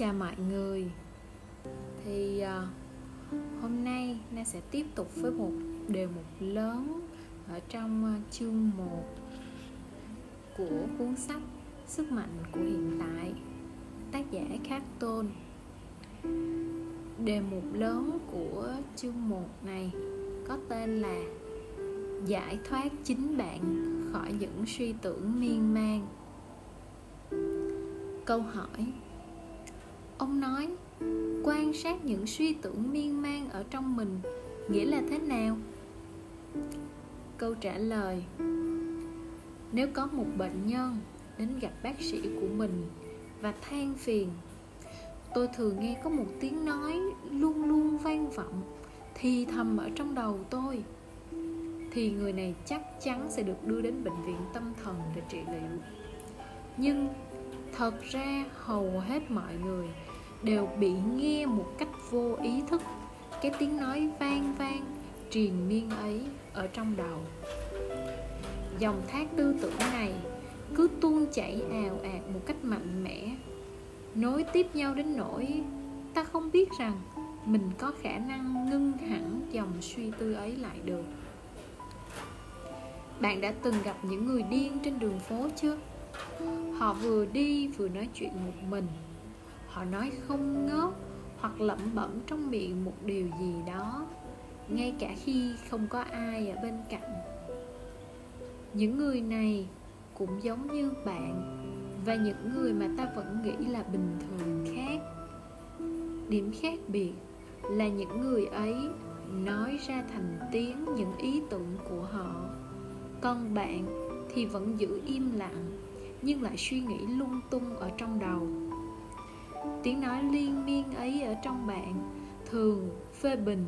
chào mọi người. Thì uh, hôm nay na sẽ tiếp tục với một đề mục lớn ở trong uh, chương 1 của cuốn sách sức mạnh của hiện tại tác giả khắc tôn. Đề mục lớn của chương 1 này có tên là giải thoát chính bạn khỏi những suy tưởng miên man. Câu hỏi ông nói, quan sát những suy tưởng miên man ở trong mình, nghĩa là thế nào? Câu trả lời, nếu có một bệnh nhân đến gặp bác sĩ của mình và than phiền, tôi thường nghe có một tiếng nói luôn luôn vang vọng, thì thầm ở trong đầu tôi, thì người này chắc chắn sẽ được đưa đến bệnh viện tâm thần để trị liệu nhưng thật ra hầu hết mọi người đều bị nghe một cách vô ý thức. Cái tiếng nói vang vang, triền miên ấy ở trong đầu. Dòng thác tư tưởng này cứ tuôn chảy ào ạt một cách mạnh mẽ. Nối tiếp nhau đến nỗi ta không biết rằng mình có khả năng ngưng hẳn dòng suy tư ấy lại được. Bạn đã từng gặp những người điên trên đường phố chưa? Họ vừa đi vừa nói chuyện một mình. Họ nói không ngớt hoặc lẩm bẩm trong miệng một điều gì đó, ngay cả khi không có ai ở bên cạnh. Những người này cũng giống như bạn và những người mà ta vẫn nghĩ là bình thường khác. Điểm khác biệt là những người ấy nói ra thành tiếng những ý tưởng của họ. Còn bạn thì vẫn giữ im lặng nhưng lại suy nghĩ lung tung ở trong đầu. Tiếng nói liên miên ấy ở trong bạn, thường phê bình,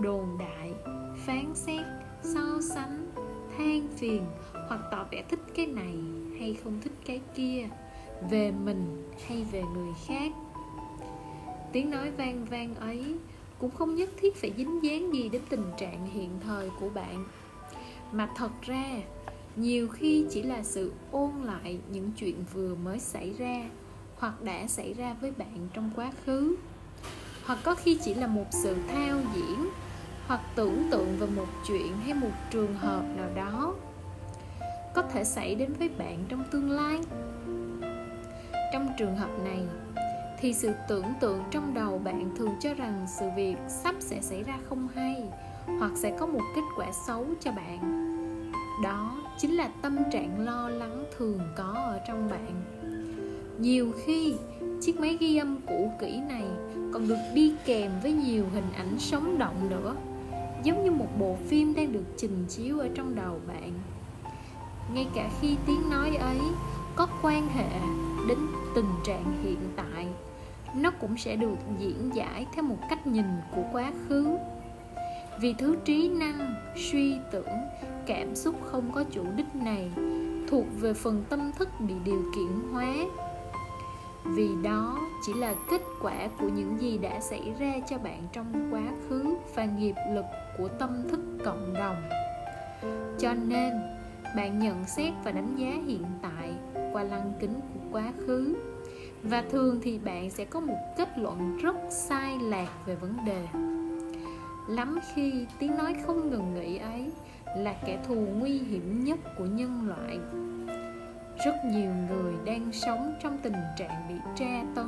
đồn đại, phán xét, so sánh, than phiền hoặc tỏ vẻ thích cái này hay không thích cái kia, về mình hay về người khác. Tiếng nói vang vang ấy cũng không nhất thiết phải dính dáng gì đến tình trạng hiện thời của bạn. Mà thật ra nhiều khi chỉ là sự ôn lại những chuyện vừa mới xảy ra, hoặc đã xảy ra với bạn trong quá khứ. Hoặc có khi chỉ là một sự thao diễn, hoặc tưởng tượng về một chuyện hay một trường hợp nào đó. Có thể xảy đến với bạn trong tương lai. Trong trường hợp này, thì sự tưởng tượng trong đầu bạn thường cho rằng sự việc sắp sẽ xảy ra không hay, hoặc sẽ có một kết quả xấu cho bạn đó chính là tâm trạng lo lắng thường có ở trong bạn. Nhiều khi, chiếc máy ghi âm cũ kỹ này còn được đi kèm với nhiều hình ảnh sống động nữa, giống như một bộ phim đang được trình chiếu ở trong đầu bạn. Ngay cả khi tiếng nói ấy có quan hệ đến tình trạng hiện tại, nó cũng sẽ được diễn giải theo một cách nhìn của quá khứ vì thứ trí năng, suy tưởng, cảm xúc không có chủ đích này, thuộc về phần tâm thức bị điều kiện hóa. Vì đó, chỉ là kết quả của những gì đã xảy ra cho bạn trong quá khứ và nghiệp lực của tâm thức cộng đồng. Cho nên, bạn nhận xét và đánh giá hiện tại qua lăng kính của quá khứ. Và thường thì bạn sẽ có một kết luận rất sai lạc về vấn đề lắm khi tiếng nói không ngừng nghỉ ấy là kẻ thù nguy hiểm nhất của nhân loại. Rất nhiều người đang sống trong tình trạng bị tra tấn,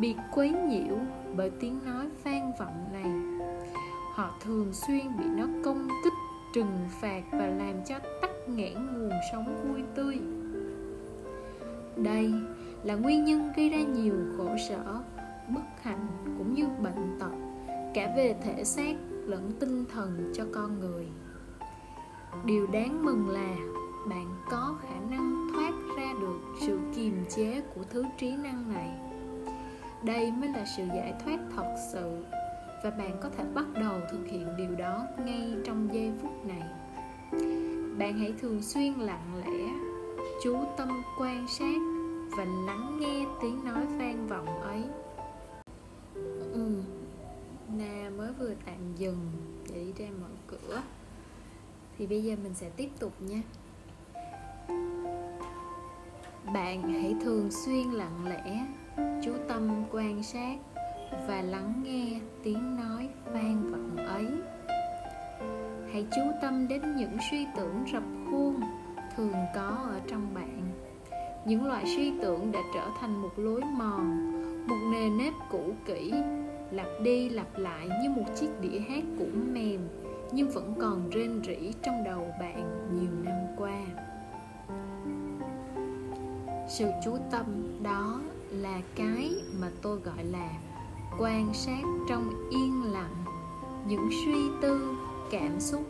bị quấy nhiễu bởi tiếng nói vang vọng này. Họ thường xuyên bị nó công kích, trừng phạt và làm cho tắc nghẽn nguồn sống vui tươi. Đây là nguyên nhân gây ra nhiều khổ sở bất hạnh cũng như bệnh tật, cả về thể xác lẫn tinh thần cho con người. Điều đáng mừng là bạn có khả năng thoát ra được sự kiềm chế của thứ trí năng này. Đây mới là sự giải thoát thật sự và bạn có thể bắt đầu thực hiện điều đó ngay trong giây phút này. Bạn hãy thường xuyên lặng lẽ, chú tâm quan sát và lắng nghe tiếng nói vang vọng ấy. Ừ na mới vừa tạm dừng để đi ra mở cửa. Thì bây giờ mình sẽ tiếp tục nha. Bạn hãy thường xuyên lặng lẽ, chú tâm quan sát và lắng nghe tiếng nói vang vọng ấy. Hãy chú tâm đến những suy tưởng rập khuôn thường có ở trong bạn. Những loại suy tưởng đã trở thành một lối mòn, một nề nếp cũ kỹ lặp đi lặp lại như một chiếc đĩa hát cũ mềm, nhưng vẫn còn rên rỉ trong đầu bạn nhiều năm qua. Sự chú tâm đó là cái mà tôi gọi là quan sát trong yên lặng. Những suy tư, cảm xúc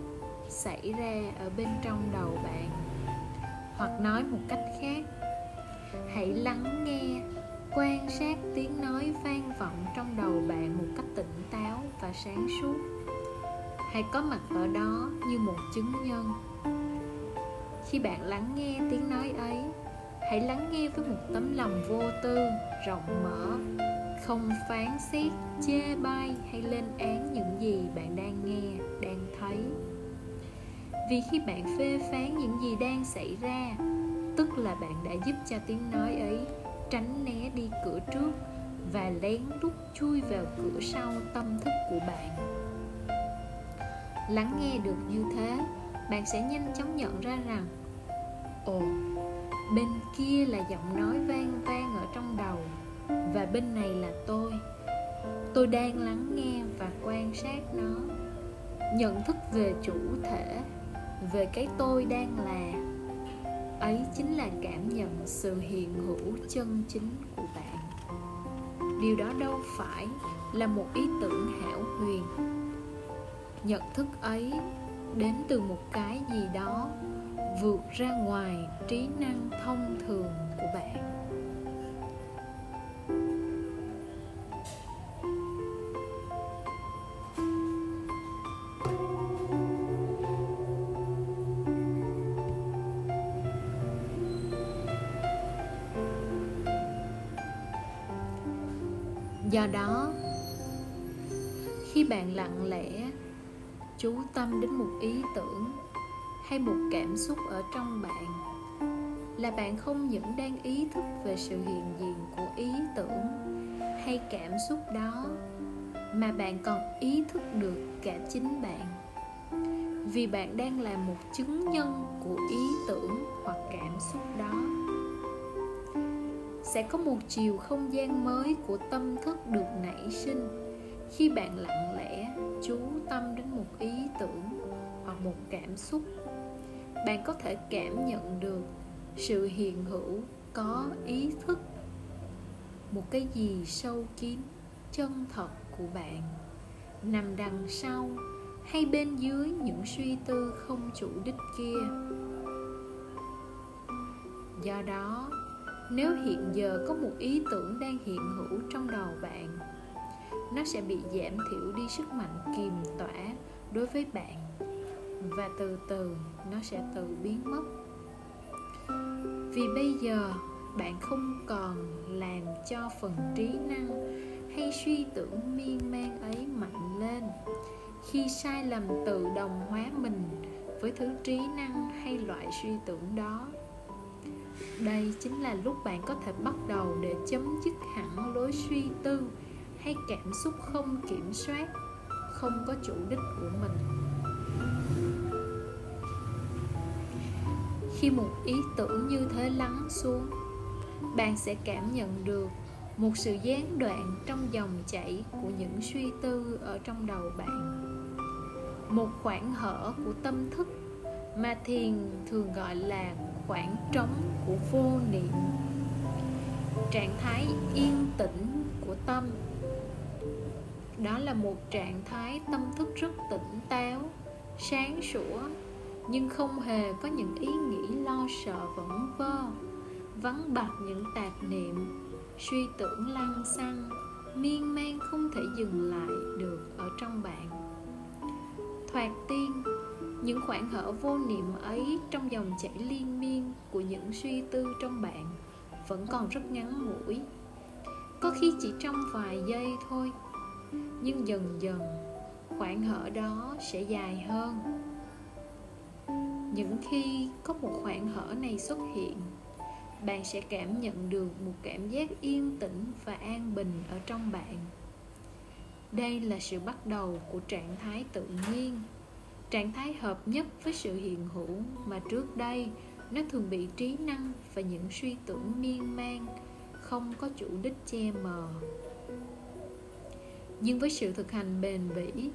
xảy ra ở bên trong đầu bạn. Hoặc nói một cách khác, hãy lắng nghe quan sát tiếng nói vang vọng trong đầu bạn một cách tỉnh táo và sáng suốt. Hãy có mặt ở đó như một chứng nhân. Khi bạn lắng nghe tiếng nói ấy, hãy lắng nghe với một tấm lòng vô tư, rộng mở, không phán xét, chê bai hay lên án những gì bạn đang nghe, đang thấy. Vì khi bạn phê phán những gì đang xảy ra, tức là bạn đã giúp cho tiếng nói ấy tránh né đi cửa trước và lén lút chui vào cửa sau tâm thức của bạn. Lắng nghe được như thế, bạn sẽ nhanh chóng nhận ra rằng, ồ, bên kia là giọng nói vang vang ở trong đầu và bên này là tôi. Tôi đang lắng nghe và quan sát nó, nhận thức về chủ thể, về cái tôi đang là ấy chính là cảm nhận sự hiện hữu chân chính của bạn. Điều đó đâu phải là một ý tưởng hảo huyền. Nhận thức ấy đến từ một cái gì đó vượt ra ngoài trí năng thông thường của bạn. Tâm đến một ý tưởng hay một cảm xúc ở trong bạn là bạn không những đang ý thức về sự hiện diện của ý tưởng hay cảm xúc đó, mà bạn còn ý thức được cả chính bạn. Vì bạn đang là một chứng nhân của ý tưởng hoặc cảm xúc đó, sẽ có một chiều không gian mới của tâm thức được nảy sinh khi bạn lặng lẽ chú tâm đến một ý tưởng hoặc một cảm xúc. Bạn có thể cảm nhận được sự hiện hữu có ý thức, một cái gì sâu kín, chân thật của bạn nằm đằng sau hay bên dưới những suy tư không chủ đích kia. Do đó, nếu hiện giờ có một ý tưởng đang hiện hữu trong đầu bạn nó sẽ bị giảm thiểu đi sức mạnh kiềm tỏa đối với bạn. Và từ từ, nó sẽ tự biến mất. Vì bây giờ, bạn không còn làm cho phần trí năng hay suy tưởng miên man ấy mạnh lên. Khi sai lầm tự đồng hóa mình với thứ trí năng hay loại suy tưởng đó, đây chính là lúc bạn có thể bắt đầu để chấm dứt hẳn lối suy tư hay cảm xúc không kiểm soát, không có chủ đích của mình. Khi một ý tưởng như thế lắng xuống, bạn sẽ cảm nhận được một sự gián đoạn trong dòng chảy của những suy tư ở trong đầu bạn. Một khoảng hở của tâm thức mà thiền thường gọi là khoảng trống của vô niệm. Trạng thái yên tĩnh của tâm đó là một trạng thái tâm thức rất tỉnh táo, sáng sủa, nhưng không hề có những ý nghĩ lo sợ vẩn vơ. Vắng bặt những tạp niệm, suy tưởng lăng xăng, miên man không thể dừng lại được ở trong bạn. Thoạt tiên, những khoảng hở vô niệm ấy trong dòng chảy liên miên của những suy tư trong bạn vẫn còn rất ngắn ngủi. Có khi chỉ trong vài giây thôi nhưng dần dần, khoảng hở đó sẽ dài hơn. Những khi có một khoảng hở này xuất hiện, bạn sẽ cảm nhận được một cảm giác yên tĩnh và an bình ở trong bạn. Đây là sự bắt đầu của trạng thái tự nhiên, trạng thái hợp nhất với sự hiện hữu mà trước đây nó thường bị trí năng và những suy tưởng miên man không có chủ đích che mờ nhưng với sự thực hành bền bỉ,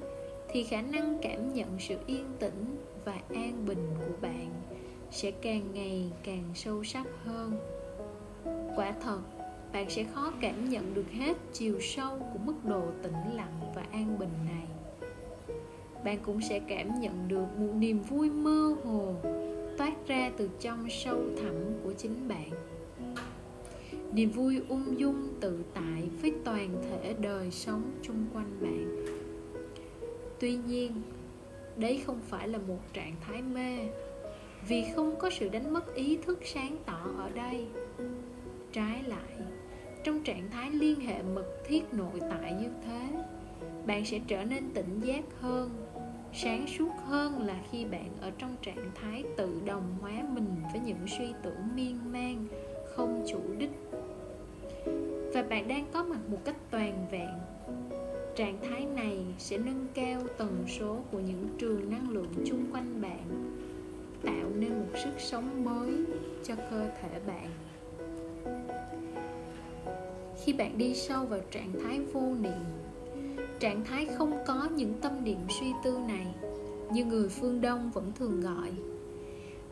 thì khả năng cảm nhận sự yên tĩnh và an bình của bạn sẽ càng ngày càng sâu sắc hơn. Quả thật, bạn sẽ khó cảm nhận được hết chiều sâu của mức độ tĩnh lặng và an bình này. Bạn cũng sẽ cảm nhận được một niềm vui mơ hồ toát ra từ trong sâu thẳm của chính bạn niềm vui ung dung tự tại với toàn thể đời sống chung quanh bạn. Tuy nhiên, đấy không phải là một trạng thái mê, vì không có sự đánh mất ý thức sáng tỏ ở đây. Trái lại, trong trạng thái liên hệ mật thiết nội tại như thế, bạn sẽ trở nên tỉnh giác hơn, sáng suốt hơn là khi bạn ở trong trạng thái tự đồng hóa mình với những suy tưởng miên man, không chủ đích và bạn đang có mặt một cách toàn vẹn. Trạng thái này sẽ nâng cao tần số của những trường năng lượng chung quanh bạn, tạo nên một sức sống mới cho cơ thể bạn. Khi bạn đi sâu vào trạng thái vô niệm, trạng thái không có những tâm niệm suy tư này, như người phương đông vẫn thường gọi,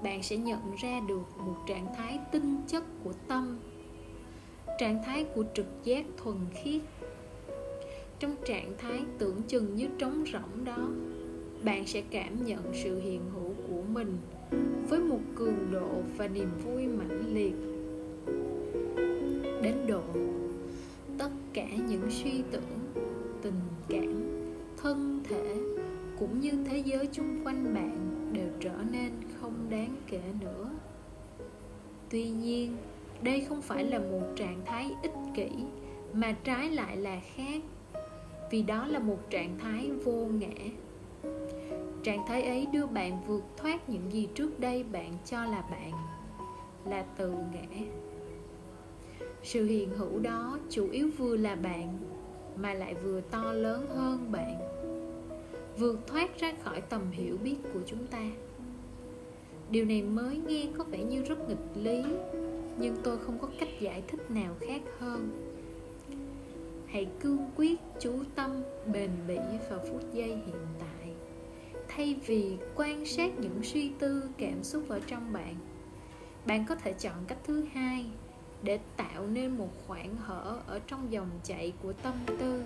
bạn sẽ nhận ra được một trạng thái tinh chất của tâm trạng thái của trực giác thuần khiết. Trong trạng thái tưởng chừng như trống rỗng đó, bạn sẽ cảm nhận sự hiện hữu của mình với một cường độ và niềm vui mãnh liệt. Đến độ, tất cả những suy tưởng, tình cảm, thân thể cũng như thế giới chung quanh bạn đều trở nên không đáng kể nữa. Tuy nhiên đây không phải là một trạng thái ích kỷ, mà trái lại là khác, vì đó là một trạng thái vô ngã. Trạng thái ấy đưa bạn vượt thoát những gì trước đây bạn cho là bạn, là tự ngã. Sự hiện hữu đó chủ yếu vừa là bạn, mà lại vừa to lớn hơn bạn, vượt thoát ra khỏi tầm hiểu biết của chúng ta. Điều này mới nghe có vẻ như rất nghịch lý nhưng tôi không có cách giải thích nào khác hơn. Hãy cương quyết chú tâm, bền bỉ vào phút giây hiện tại. Thay vì quan sát những suy tư, cảm xúc ở trong bạn bạn có thể chọn cách thứ hai để tạo nên một khoảng hở ở trong dòng chảy của tâm tư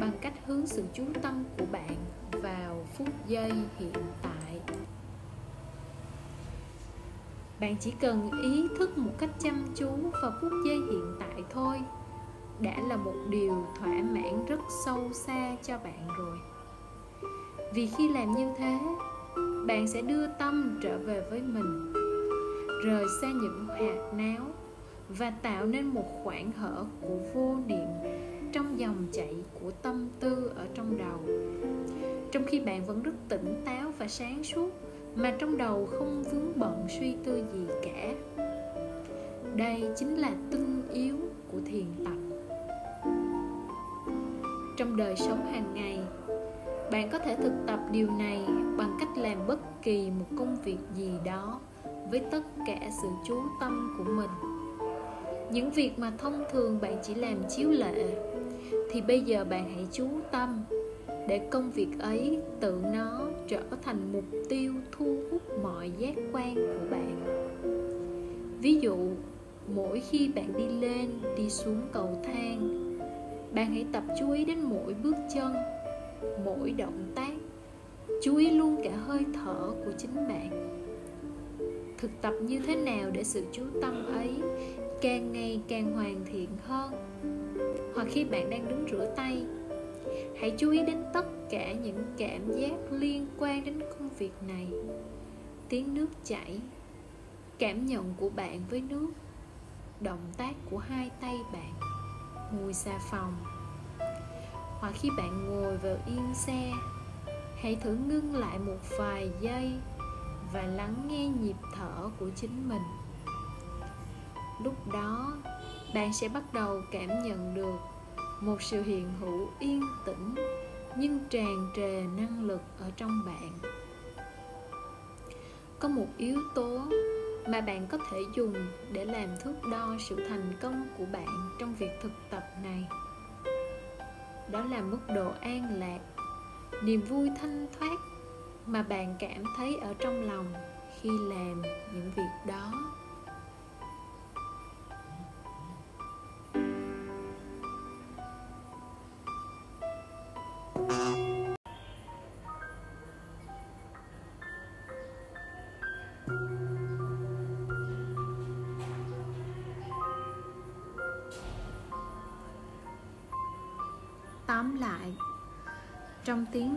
bằng cách hướng sự chú tâm của bạn vào phút giây hiện tại bạn chỉ cần ý thức một cách chăm chú vào phút giây hiện tại thôi. Đã là một điều thỏa mãn rất sâu xa cho bạn rồi. Vì khi làm như thế, bạn sẽ đưa tâm trở về với mình, rời xa những hạt náo và tạo nên một khoảng hở của vô niệm trong dòng chảy của tâm tư ở trong đầu. Trong khi bạn vẫn rất tỉnh táo và sáng suốt mà trong đầu không vướng bận suy tư gì cả. Đây chính là tinh yếu của thiền tập. Trong đời sống hàng ngày, bạn có thể thực tập điều này bằng cách làm bất kỳ một công việc gì đó với tất cả sự chú tâm của mình. Những việc mà thông thường bạn chỉ làm chiếu lệ, thì bây giờ bạn hãy chú tâm để công việc ấy tự nó trở thành mục tiêu thu hút mọi giác quan của bạn. Ví dụ, mỗi khi bạn đi lên, đi xuống cầu thang, bạn hãy tập chú ý đến mỗi bước chân, mỗi động tác, chú ý luôn cả hơi thở của chính bạn. Thực tập như thế nào để sự chú tâm ấy càng ngày càng hoàn thiện hơn? Hoặc khi bạn đang đứng rửa tay hãy chú ý đến tất cả những cảm giác liên quan đến công việc này. Tiếng nước chảy, cảm nhận của bạn với nước, động tác của hai tay bạn mùi xà phòng. Hoặc khi bạn ngồi vào yên xe, hãy thử ngưng lại một vài giây và lắng nghe nhịp thở của chính mình. Lúc đó, bạn sẽ bắt đầu cảm nhận được một sự hiện hữu yên tĩnh, nhưng tràn trề năng lực ở trong bạn. Có một yếu tố mà bạn có thể dùng để làm thước đo sự thành công của bạn trong việc thực tập này. Đó là mức độ an lạc, niềm vui thanh thoát mà bạn cảm thấy ở trong lòng khi làm những việc đó.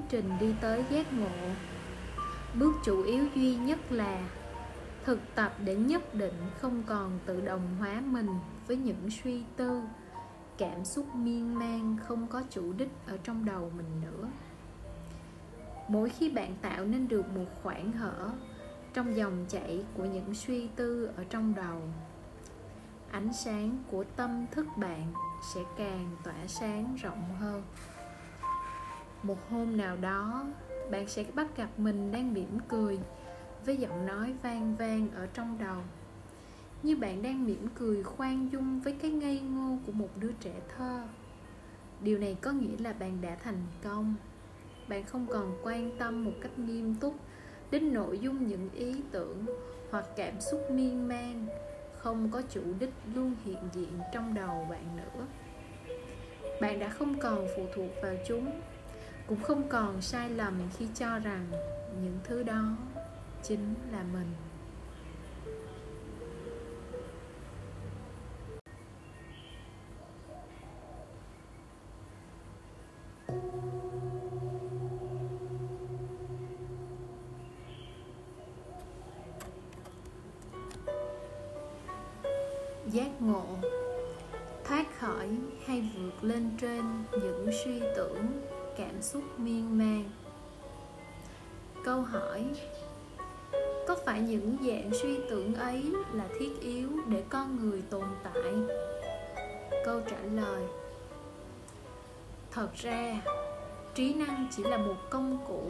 Trình đi tới giác ngộ. Bước chủ yếu duy nhất là thực tập để nhất định không còn tự đồng hóa mình với những suy tư, cảm xúc miên man không có chủ đích ở trong đầu mình nữa. Mỗi khi bạn tạo nên được một khoảng hở trong dòng chảy của những suy tư ở trong đầu, ánh sáng của tâm thức bạn sẽ càng tỏa sáng rộng hơn một hôm nào đó, bạn sẽ bắt gặp mình đang mỉm cười với giọng nói vang vang ở trong đầu. Như bạn đang mỉm cười khoan dung với cái ngây ngô của một đứa trẻ thơ. Điều này có nghĩa là bạn đã thành công. Bạn không còn quan tâm một cách nghiêm túc đến nội dung những ý tưởng hoặc cảm xúc miên man, không có chủ đích luôn hiện diện trong đầu bạn nữa. Bạn đã không còn phụ thuộc vào chúng cũng không còn sai lầm khi cho rằng những thứ đó chính là mình. Giác ngộ. Thoát khỏi hay vượt lên trên những suy tưởng cảm xúc miên man. Câu hỏi, có phải những dạng suy tưởng ấy là thiết yếu để con người tồn tại? Câu trả lời, thật ra, trí năng chỉ là một công cụ,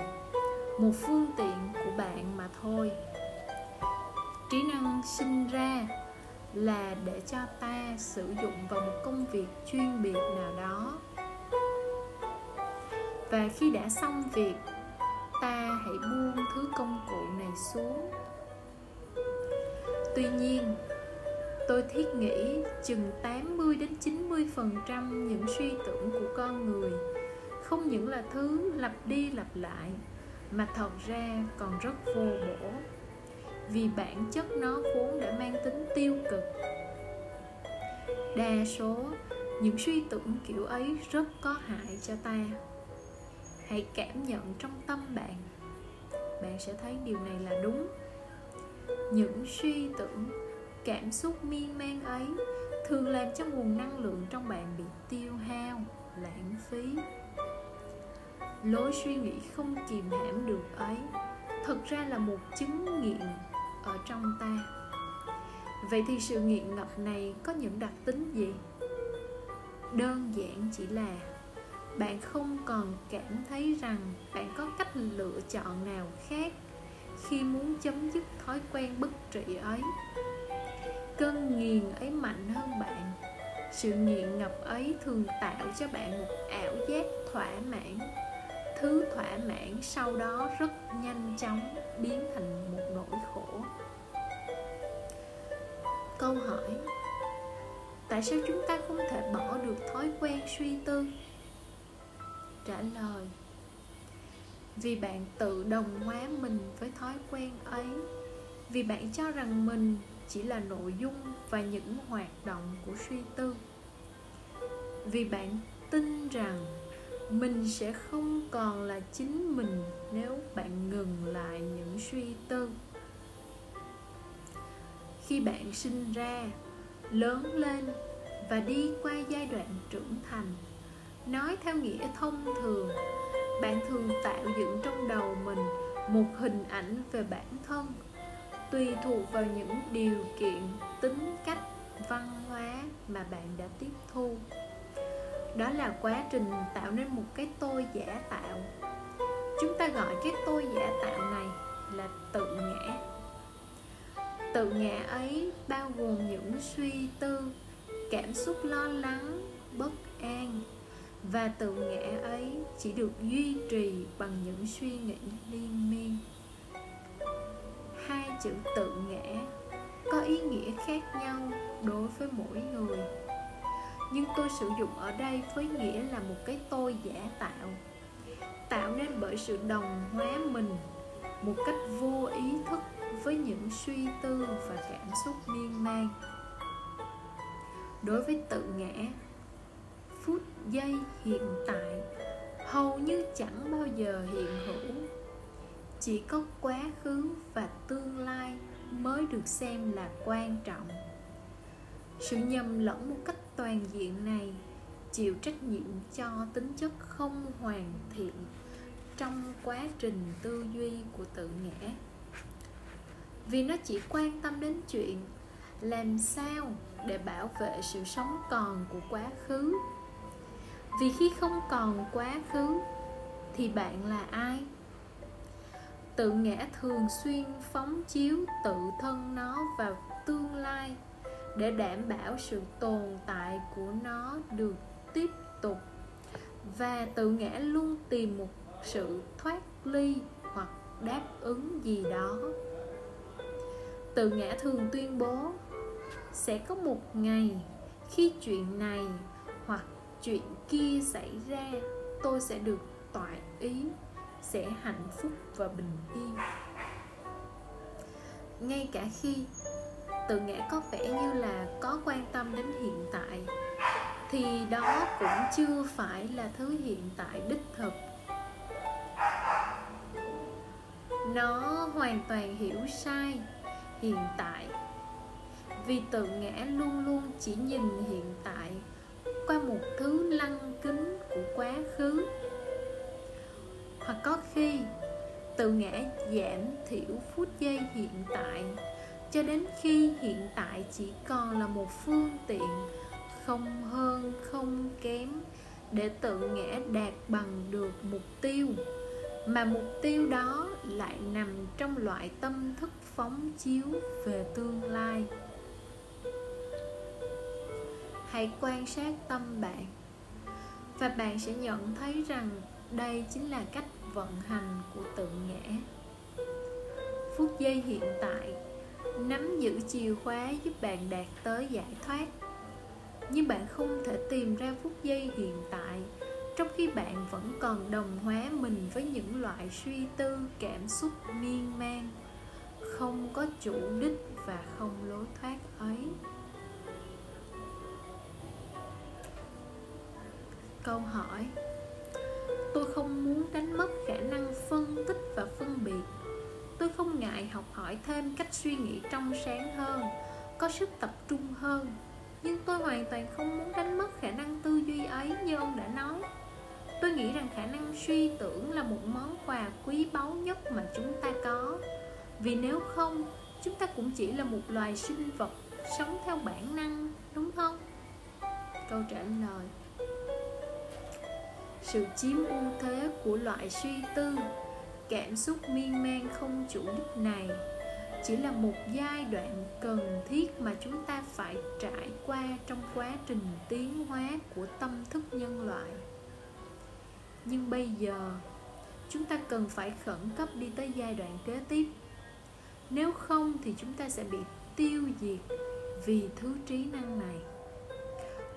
một phương tiện của bạn mà thôi. Trí năng sinh ra là để cho ta sử dụng vào một công việc chuyên biệt nào đó và khi đã xong việc, ta hãy buông thứ công cụ này xuống. Tuy nhiên, tôi thiết nghĩ chừng 80 đến 90 phần trăm những suy tưởng của con người không những là thứ lặp đi lặp lại, mà thật ra còn rất vô bổ, vì bản chất nó vốn đã mang tính tiêu cực. Đa số những suy tưởng kiểu ấy rất có hại cho ta hãy cảm nhận trong tâm bạn. Bạn sẽ thấy điều này là đúng. Những suy tưởng, cảm xúc miên man ấy thường làm cho nguồn năng lượng trong bạn bị tiêu hao, lãng phí. Lối suy nghĩ không kìm hãm được ấy thực ra là một chứng nghiện ở trong ta. Vậy thì sự nghiện ngập này có những đặc tính gì? Đơn giản chỉ là bạn không còn cảm thấy rằng bạn có cách lựa chọn nào khác khi muốn chấm dứt thói quen bất trị ấy. Cơn nghiền ấy mạnh hơn bạn. Sự nghiện ngập ấy thường tạo cho bạn một ảo giác thỏa mãn. Thứ thỏa mãn sau đó rất nhanh chóng biến thành một nỗi khổ. Câu hỏi, tại sao chúng ta không thể bỏ được thói quen suy tư? Trả lời. Vì bạn tự đồng hóa mình với thói quen ấy, vì bạn cho rằng mình chỉ là nội dung và những hoạt động của suy tư. Vì bạn tin rằng mình sẽ không còn là chính mình nếu bạn ngừng lại những suy tư. Khi bạn sinh ra, lớn lên và đi qua giai đoạn trưởng thành nói theo nghĩa thông thường, bạn thường tạo dựng trong đầu mình một hình ảnh về bản thân, tùy thuộc vào những điều kiện, tính cách, văn hóa mà bạn đã tiếp thu. Đó là quá trình tạo nên một cái tôi giả tạo. Chúng ta gọi cái tôi giả tạo này là tự ngã. Tự ngã ấy bao gồm những suy tư, cảm xúc lo lắng, bất an và tự ngã ấy chỉ được duy trì bằng những suy nghĩ liên miên. Hai chữ tự ngã có ý nghĩa khác nhau đối với mỗi người. Nhưng tôi sử dụng ở đây với nghĩa là một cái tôi giả tạo. Tạo nên bởi sự đồng hóa mình, một cách vô ý thức với những suy tư và cảm xúc miên man. Đối với tự ngã phút giây hiện tại hầu như chẳng bao giờ hiện hữu. Chỉ có quá khứ và tương lai mới được xem là quan trọng. Sự nhầm lẫn một cách toàn diện này chịu trách nhiệm cho tính chất không hoàn thiện trong quá trình tư duy của tự ngã. Vì nó chỉ quan tâm đến chuyện làm sao để bảo vệ sự sống còn của quá khứ vì khi không còn quá khứ, thì bạn là ai? Tự ngã thường xuyên phóng chiếu tự thân nó vào tương lai để đảm bảo sự tồn tại của nó được tiếp tục. Và tự ngã luôn tìm một sự thoát ly hoặc đáp ứng gì đó. Tự ngã thường tuyên bố, sẽ có một ngày khi chuyện này chuyện kia xảy ra, tôi sẽ được toại ý, sẽ hạnh phúc và bình yên. Ngay cả khi tự ngã có vẻ như là có quan tâm đến hiện tại, thì đó cũng chưa phải là thứ hiện tại đích thực. Nó hoàn toàn hiểu sai hiện tại, vì tự ngã luôn luôn chỉ nhìn hiện tại qua một thứ lăng kính của quá khứ. Hoặc có khi tự ngã giảm thiểu phút giây hiện tại, cho đến khi hiện tại chỉ còn là một phương tiện không hơn, không kém để tự ngã đạt bằng được mục tiêu. Mà mục tiêu đó lại nằm trong loại tâm thức phóng chiếu về tương lai hãy quan sát tâm bạn. Và bạn sẽ nhận thấy rằng đây chính là cách vận hành của tự ngã. Phút giây hiện tại, nắm giữ chìa khóa giúp bạn đạt tới giải thoát. Nhưng bạn không thể tìm ra phút giây hiện tại trong khi bạn vẫn còn đồng hóa mình với những loại suy tư, cảm xúc, miên man. Không có chủ đích và không lối thoát ấy. Câu hỏi. Tôi không muốn đánh mất khả năng phân tích và phân biệt. Tôi không ngại học hỏi thêm cách suy nghĩ trong sáng hơn, có sức tập trung hơn. Nhưng tôi hoàn toàn không muốn đánh mất khả năng tư duy ấy như ông đã nói. Tôi nghĩ rằng khả năng suy tưởng là một món quà quý báu nhất mà chúng ta có. Vì nếu không, chúng ta cũng chỉ là một loài sinh vật sống theo bản năng, đúng không? Câu trả lời sự chiếm ưu thế của loại suy tư, cảm xúc miên man không chủ đích này chỉ là một giai đoạn cần thiết mà chúng ta phải trải qua trong quá trình tiến hóa của tâm thức nhân loại. Nhưng bây giờ, chúng ta cần phải khẩn cấp đi tới giai đoạn kế tiếp. Nếu không thì chúng ta sẽ bị tiêu diệt vì thứ trí năng này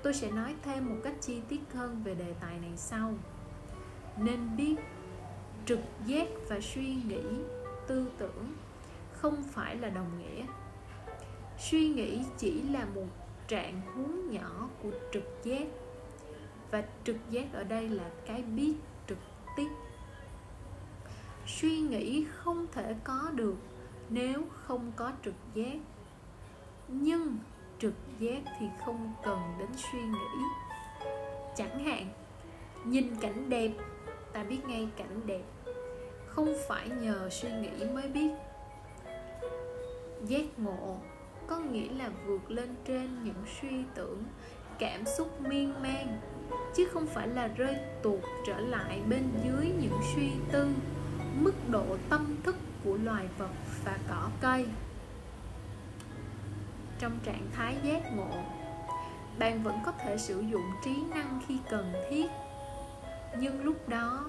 tôi sẽ nói thêm một cách chi tiết hơn về đề tài này sau. Nên biết, trực giác và suy nghĩ, tư tưởng không phải là đồng nghĩa. Suy nghĩ chỉ là một trạng huống nhỏ của trực giác, và trực giác ở đây là cái biết trực tiếp. Suy nghĩ không thể có được nếu không có trực giác. Nhưng trực giác thì không cần đến suy nghĩ. Chẳng hạn, nhìn cảnh đẹp, ta biết ngay cảnh đẹp. Không phải nhờ suy nghĩ mới biết. Giác ngộ có nghĩa là vượt lên trên những suy tưởng, cảm xúc miên man, chứ không phải là rơi tuột trở lại bên dưới những suy tư, mức độ tâm thức của loài vật và cỏ cây trong trạng thái giác ngộ. Bạn vẫn có thể sử dụng trí năng khi cần thiết. Nhưng lúc đó,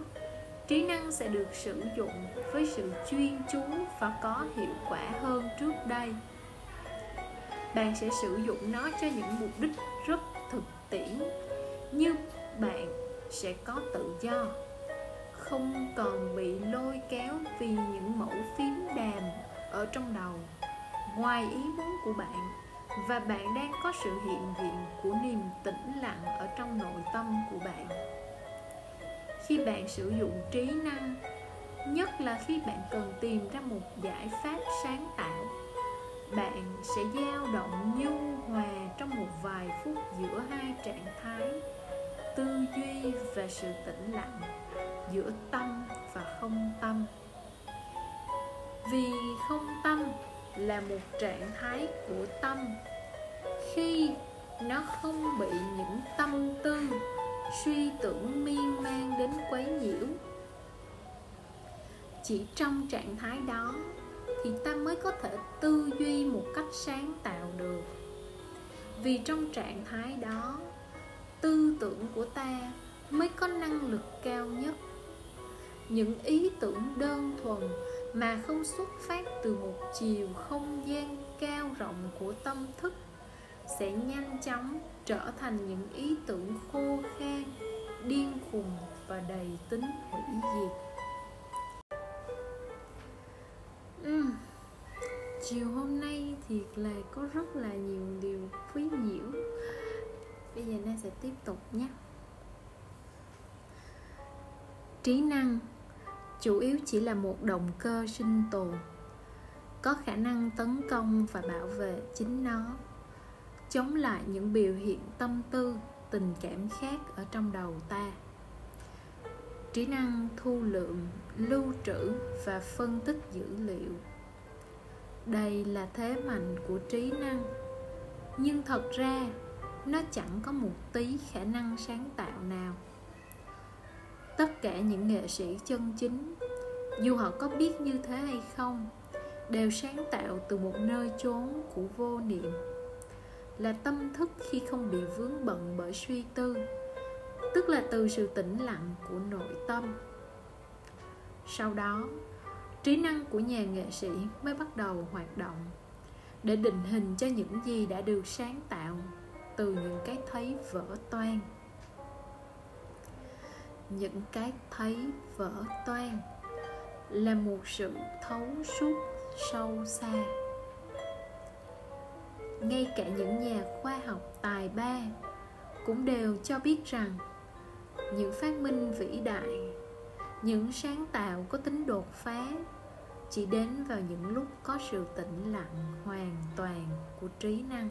trí năng sẽ được sử dụng với sự chuyên chú và có hiệu quả hơn trước đây. Bạn sẽ sử dụng nó cho những mục đích rất thực tiễn như bạn sẽ có tự do, không còn bị lôi kéo vì những mẫu phím đàm ở trong đầu ngoài ý muốn của bạn, và bạn đang có sự hiện diện của niềm tĩnh lặng ở trong nội tâm của bạn. Khi bạn sử dụng trí năng, nhất là khi bạn cần tìm ra một giải pháp sáng tạo, bạn sẽ dao động nhu hòa trong một vài phút giữa hai trạng thái, tư duy và sự tĩnh lặng giữa tâm và không tâm. Vì không tâm là một trạng thái của tâm. Khi nó không bị những tâm tư, suy tưởng miên man đến quấy nhiễu, chỉ trong trạng thái đó thì ta mới có thể tư duy một cách sáng tạo được. Vì trong trạng thái đó, tư tưởng của ta mới có năng lực cao nhất. Những ý tưởng đơn thuần mà không xuất phát từ một chiều không gian cao rộng của tâm thức, sẽ nhanh chóng trở thành những ý tưởng khô khan, điên khùng và đầy tính hủy diệt uhm. chiều hôm nay thiệt là có rất là nhiều điều quý nhiễu bây giờ nay sẽ tiếp tục nhé trí năng chủ yếu chỉ là một động cơ sinh tồn. Có khả năng tấn công và bảo vệ chính nó, chống lại những biểu hiện tâm tư, tình cảm khác ở trong đầu ta. Trí năng thu lượm, lưu trữ và phân tích dữ liệu. Đây là thế mạnh của trí năng, nhưng thật ra, nó chẳng có một tí khả năng sáng tạo nào tất cả những nghệ sĩ chân chính. Dù họ có biết như thế hay không, đều sáng tạo từ một nơi chốn của vô niệm. Là tâm thức khi không bị vướng bận bởi suy tư, tức là từ sự tĩnh lặng của nội tâm. Sau đó, trí năng của nhà nghệ sĩ mới bắt đầu hoạt động để định hình cho những gì đã được sáng tạo từ những cái thấy vỡ toan những cái thấy vỡ toan là một sự thấu suốt sâu xa. Ngay cả những nhà khoa học tài ba cũng đều cho biết rằng, những phát minh vĩ đại, những sáng tạo có tính đột phá chỉ đến vào những lúc có sự tĩnh lặng hoàn toàn của trí năng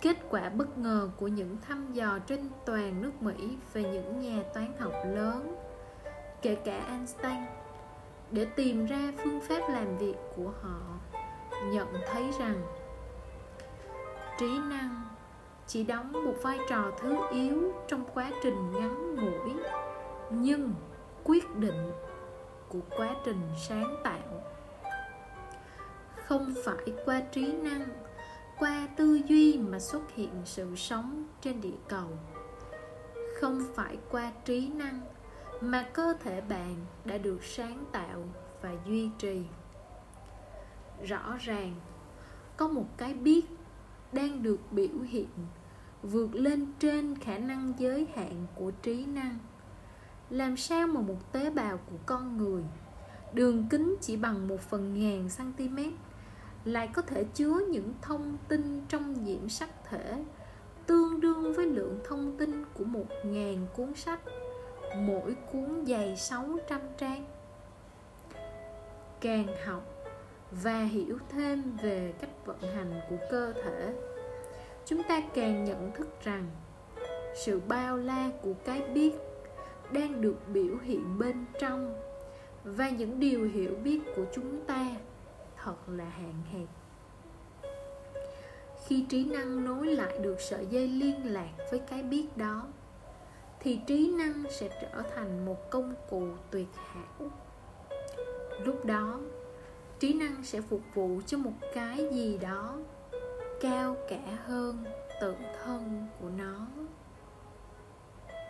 kết quả bất ngờ của những thăm dò trên toàn nước mỹ về những nhà toán học lớn, kể cả einstein. Để tìm ra phương pháp làm việc của họ, nhận thấy rằng trí năng chỉ đóng một vai trò thứ yếu trong quá trình ngắn ngủi, nhưng quyết định của quá trình sáng tạo. Không phải qua trí năng qua tư duy mà xuất hiện sự sống trên địa cầu. Không phải qua trí năng, mà cơ thể bạn đã được sáng tạo và duy trì. Rõ ràng, có một cái biết đang được biểu hiện vượt lên trên khả năng giới hạn của trí năng. Làm sao mà một tế bào của con người đường kính chỉ bằng một phần ngàn cm lại có thể chứa những thông tin trong nhiễm sắc thể, tương đương với lượng thông tin của một ngàn cuốn sách, mỗi cuốn dày 600 trang. Càng học và hiểu thêm về cách vận hành của cơ thể, chúng ta càng nhận thức rằng sự bao la của cái biết đang được biểu hiện bên trong và những điều hiểu biết của chúng ta thật là hạn hẹp. Khi trí năng nối lại được sợi dây liên lạc với cái biết đó, thì trí năng sẽ trở thành một công cụ tuyệt hảo. Lúc đó, trí năng sẽ phục vụ cho một cái gì đó cao cả hơn tự thân của nó.